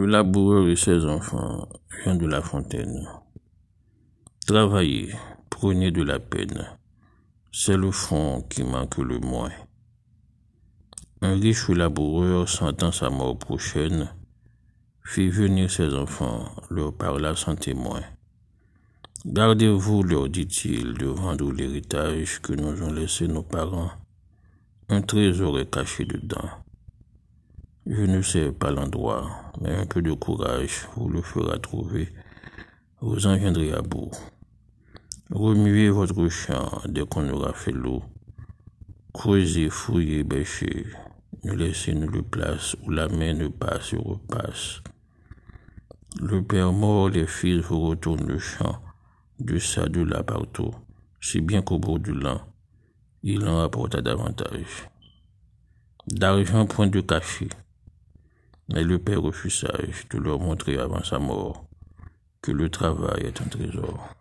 Le laboureur et ses enfants, Jean de La Fontaine. Travailler, prenez de la peine, c'est le fond qui manque le moins. Un riche laboureur sentant sa mort prochaine, fit venir ses enfants, leur parla sans témoin. Gardez-vous, leur dit-il, de vendre l'héritage que nous ont laissé nos parents. Un trésor est caché dedans. Je ne sais pas l'endroit, mais un peu de courage vous le fera trouver. Vous en viendrez à bout. Remuez votre champ dès qu'on aura fait l'eau. Creusez, fouillez, bêchez. Ne laissez nulle place où la main ne passe et repasse. Le père mort, les fils vous retournent le champ, de ça, de là, partout, si bien qu'au bout du l'an, il en rapporta davantage. D'argent point de cachet. Mais le père refut sage de leur montrer avant sa mort que le travail est un trésor.